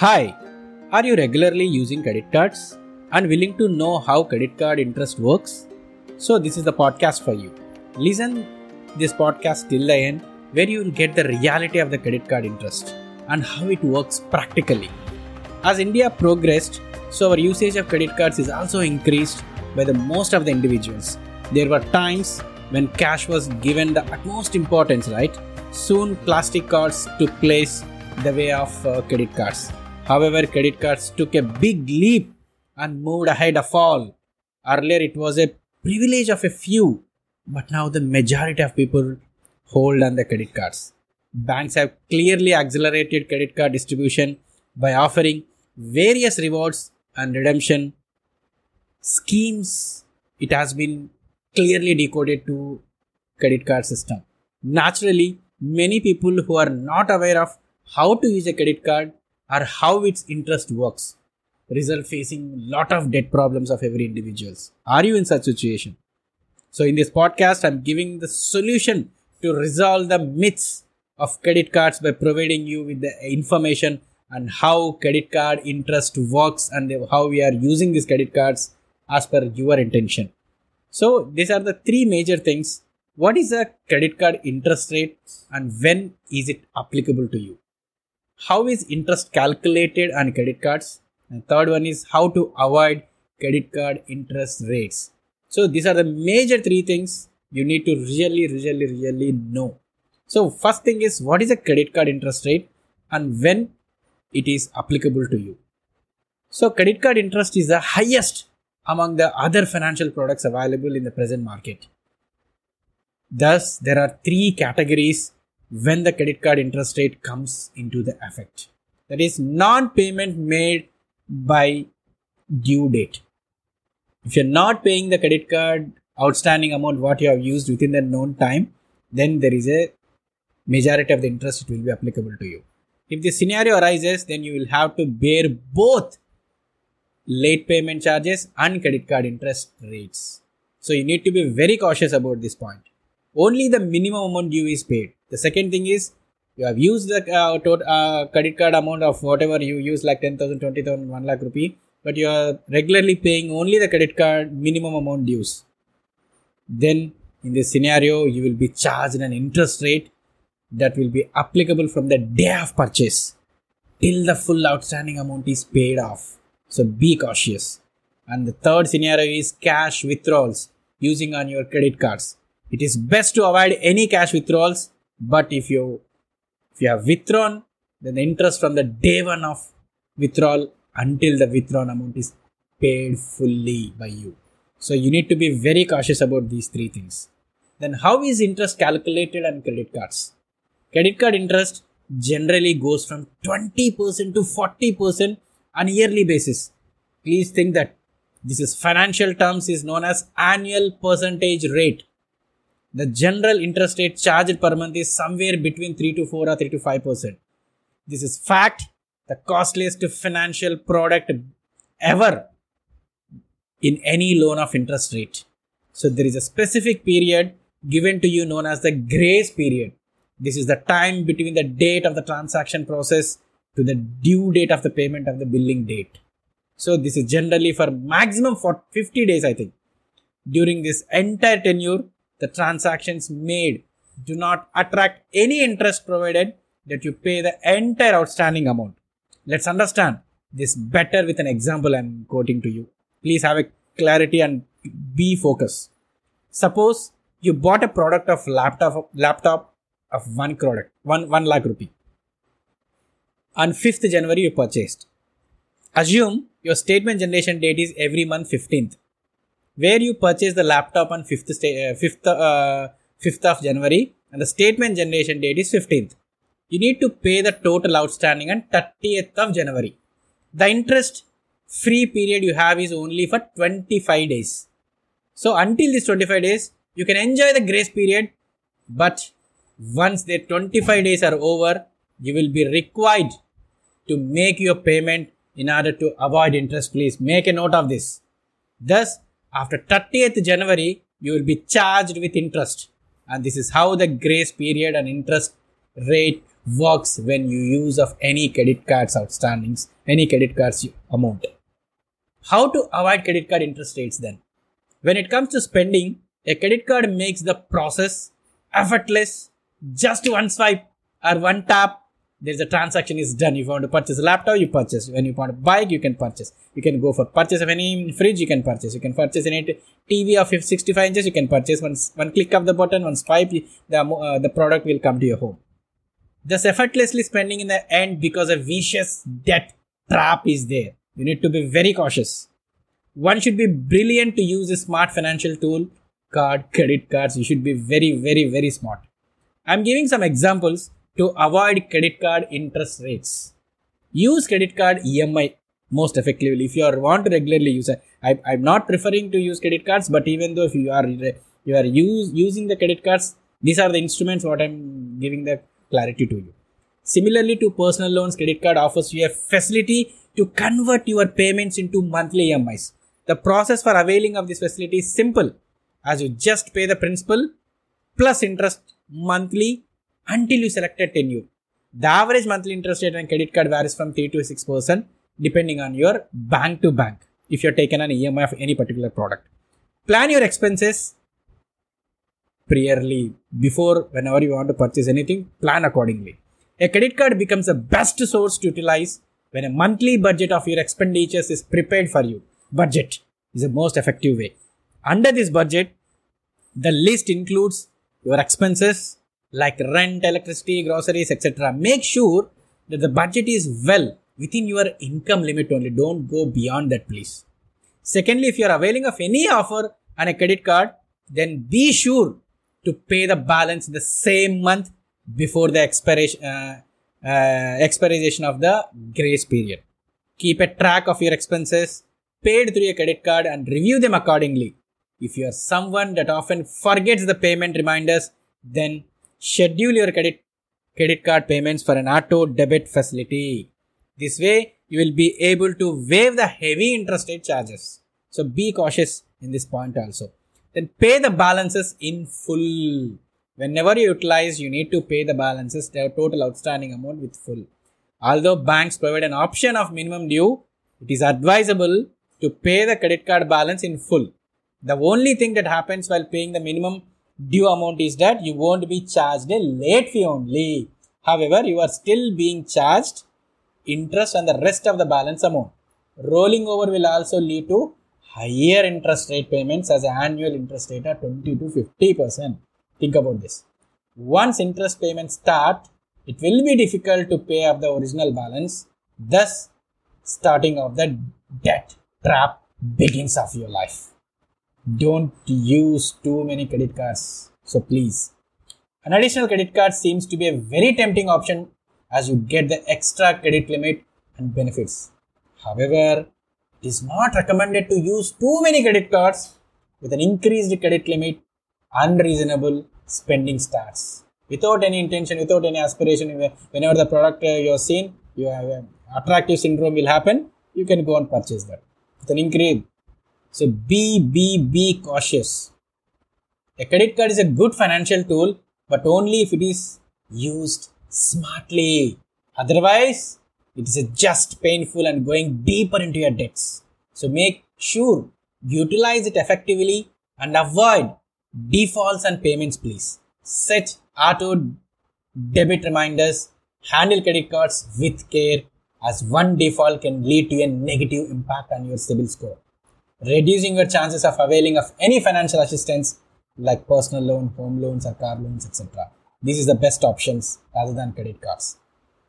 Hi, are you regularly using credit cards and willing to know how credit card interest works? So, this is the podcast for you. Listen this podcast till the end where you will get the reality of the credit card interest and how it works practically. As India progressed, so our usage of credit cards is also increased by the most of the individuals. There were times when cash was given the utmost importance, right? Soon plastic cards took place the way of uh, credit cards. However, credit cards took a big leap and moved ahead of all. Earlier, it was a privilege of a few, but now the majority of people hold on the credit cards. Banks have clearly accelerated credit card distribution by offering various rewards and redemption schemes. It has been clearly decoded to credit card system. Naturally, many people who are not aware of how to use a credit card or how its interest works result facing lot of debt problems of every individuals. Are you in such situation? So in this podcast, I'm giving the solution to resolve the myths of credit cards by providing you with the information and how credit card interest works and how we are using these credit cards as per your intention. So these are the three major things. What is a credit card interest rate and when is it applicable to you? How is interest calculated on credit cards? And third one is how to avoid credit card interest rates. So these are the major three things you need to really, really, really know. So first thing is what is a credit card interest rate and when it is applicable to you. So credit card interest is the highest among the other financial products available in the present market. Thus, there are three categories when the credit card interest rate comes into the effect. That is non-payment made by due date. If you're not paying the credit card outstanding amount what you have used within the known time, then there is a majority of the interest it will be applicable to you. If the scenario arises, then you will have to bear both late payment charges and credit card interest rates. So you need to be very cautious about this point. Only the minimum amount due is paid. The second thing is you have used the uh, total, uh, credit card amount of whatever you use like 10,000, 20,000, 1 lakh rupee, but you are regularly paying only the credit card minimum amount dues. Then in this scenario, you will be charged an interest rate that will be applicable from the day of purchase till the full outstanding amount is paid off. So be cautious. And the third scenario is cash withdrawals using on your credit cards. It is best to avoid any cash withdrawals, but if you if you have withdrawn, then the interest from the day one of withdrawal until the withdrawn amount is paid fully by you. So you need to be very cautious about these three things. Then how is interest calculated on credit cards? Credit card interest generally goes from 20% to 40% on yearly basis. Please think that this is financial terms is known as annual percentage rate. The general interest rate charged per month is somewhere between 3 to 4 or 3 to 5%. This is fact, the costliest financial product ever in any loan of interest rate. So there is a specific period given to you known as the grace period. This is the time between the date of the transaction process to the due date of the payment of the billing date. So this is generally for maximum for 50 days, I think. During this entire tenure, the transactions made do not attract any interest provided that you pay the entire outstanding amount. Let's understand this better with an example I'm quoting to you. Please have a clarity and be focused. Suppose you bought a product of laptop laptop of one product, one one lakh rupee. On 5th January you purchased. Assume your statement generation date is every month 15th. Where you purchase the laptop on 5th, sta- uh, 5th, uh, 5th of January and the statement generation date is 15th. You need to pay the total outstanding on 30th of January. The interest free period you have is only for 25 days. So until these 25 days, you can enjoy the grace period, but once the 25 days are over, you will be required to make your payment in order to avoid interest. Please make a note of this. Thus, after 30th January, you will be charged with interest. And this is how the grace period and interest rate works when you use of any credit cards outstandings, any credit cards amount. How to avoid credit card interest rates then? When it comes to spending, a credit card makes the process effortless. Just one swipe or one tap, there's a transaction is done. If you want to purchase a laptop, you purchase. When you want a bike, you can purchase. You can go for purchase of any fridge, you can purchase. You can purchase any TV of 65 inches, you can purchase. One, one click of the button, one swipe, the, uh, the product will come to your home. Thus effortlessly spending in the end because a vicious debt trap is there. You need to be very cautious. One should be brilliant to use a smart financial tool, card, credit cards. You should be very, very, very smart. I'm giving some examples to avoid credit card interest rates. Use credit card EMI most effectively if you are want to regularly use it. I, I'm not preferring to use credit cards, but even though if you are you are use, using the credit cards, these are the instruments what I'm giving the clarity to you. Similarly to personal loans, credit card offers you a facility to convert your payments into monthly EMIs. The process for availing of this facility is simple as you just pay the principal plus interest monthly until you select a tenure. The average monthly interest rate on credit card varies from 3 to 6 percent depending on your bank to bank if you're taken an EMI of any particular product. Plan your expenses priorly before whenever you want to purchase anything, plan accordingly. A credit card becomes the best source to utilize when a monthly budget of your expenditures is prepared for you. Budget is the most effective way. Under this budget, the list includes your expenses like rent, electricity, groceries, etc. Make sure that the budget is well within your income limit only. Don't go beyond that, please. Secondly, if you are availing of any offer on a credit card, then be sure to pay the balance the same month before the expiration uh, uh, expiration of the grace period. Keep a track of your expenses paid through a credit card and review them accordingly. If you are someone that often forgets the payment reminders, then schedule your credit credit card payments for an auto debit facility. This way, you will be able to waive the heavy interest rate charges. So be cautious in this point also. Then pay the balances in full. Whenever you utilize, you need to pay the balances, the total outstanding amount with full. Although banks provide an option of minimum due, it is advisable to pay the credit card balance in full. The only thing that happens while paying the minimum due amount is that you won't be charged a late fee only. However, you are still being charged interest on the rest of the balance amount. Rolling over will also lead to higher interest rate payments as an annual interest rate of 20 to 50 percent. Think about this. Once interest payments start, it will be difficult to pay up the original balance, thus starting off the debt trap begins of your life. Don't use too many credit cards. So please. An additional credit card seems to be a very tempting option as you get the extra credit limit and benefits. However, it is not recommended to use too many credit cards with an increased credit limit unreasonable spending starts without any intention, without any aspiration. Whenever the product uh, you are seen, you have uh, attractive syndrome will happen. You can go and purchase that with an increase. So be be be cautious. A credit card is a good financial tool, but only if it is used smartly. Otherwise, it is just painful and going deeper into your debts. So make sure utilize it effectively and avoid defaults and payments please set auto debit reminders handle credit cards with care as one default can lead to a negative impact on your CIBIL score reducing your chances of availing of any financial assistance like personal loan home loans or car loans etc this is the best options rather than credit cards.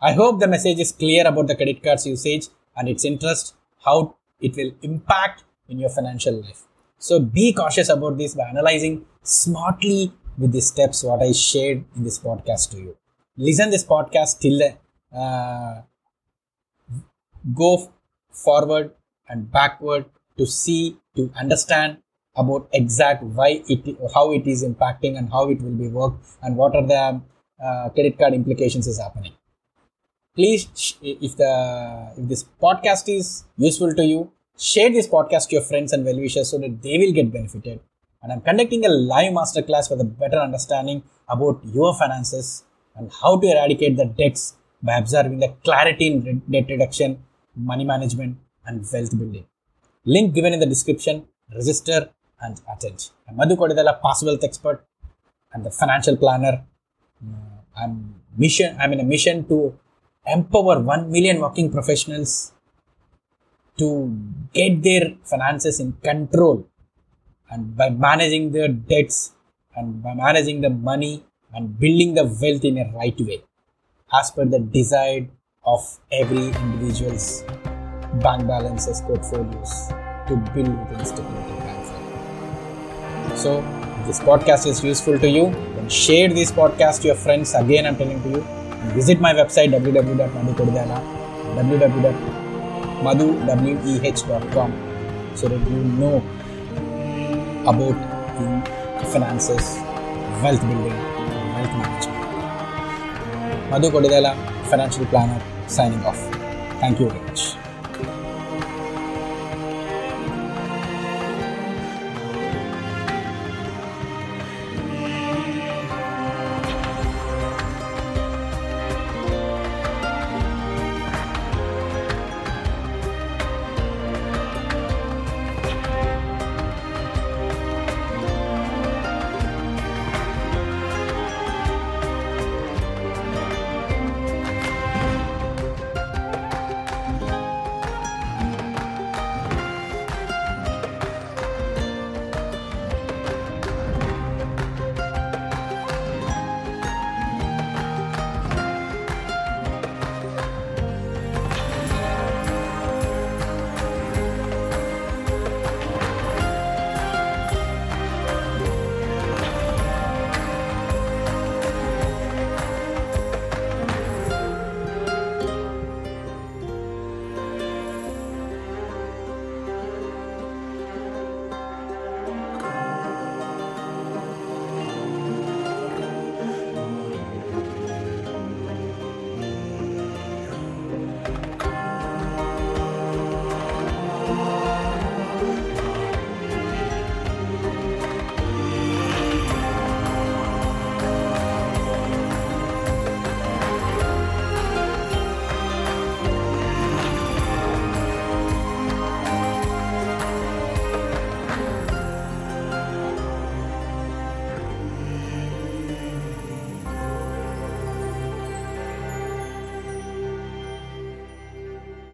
I hope the message is clear about the credit cards usage and its interest how it will impact in your financial life. So be cautious about this by analyzing smartly with the steps what I shared in this podcast to you. Listen this podcast till the, uh, go forward and backward to see to understand about exact why it how it is impacting and how it will be worked and what are the uh, credit card implications is happening please if the if this podcast is useful to you Share this podcast to your friends and well wishers so that they will get benefited. And I'm conducting a live masterclass for the better understanding about your finances and how to eradicate the debts by observing the clarity in debt reduction, money management, and wealth building. Link given in the description. Register and attend. I'm Madhu Kodidala, past wealth expert and the financial planner. Uh, I'm mission. I'm in a mission to empower one million working professionals to get their finances in control and by managing their debts and by managing the money and building the wealth in a right way as per the desire of every individual's bank balances portfolios to build within stability frame. So if this podcast is useful to you, then share this podcast to your friends. Again, I'm telling to you, visit my website www.madhukodidala www.madhuweh.com so that you know about finances, wealth building, and wealth management. Madhu Kodidala, financial planner, signing off. Thank you very much.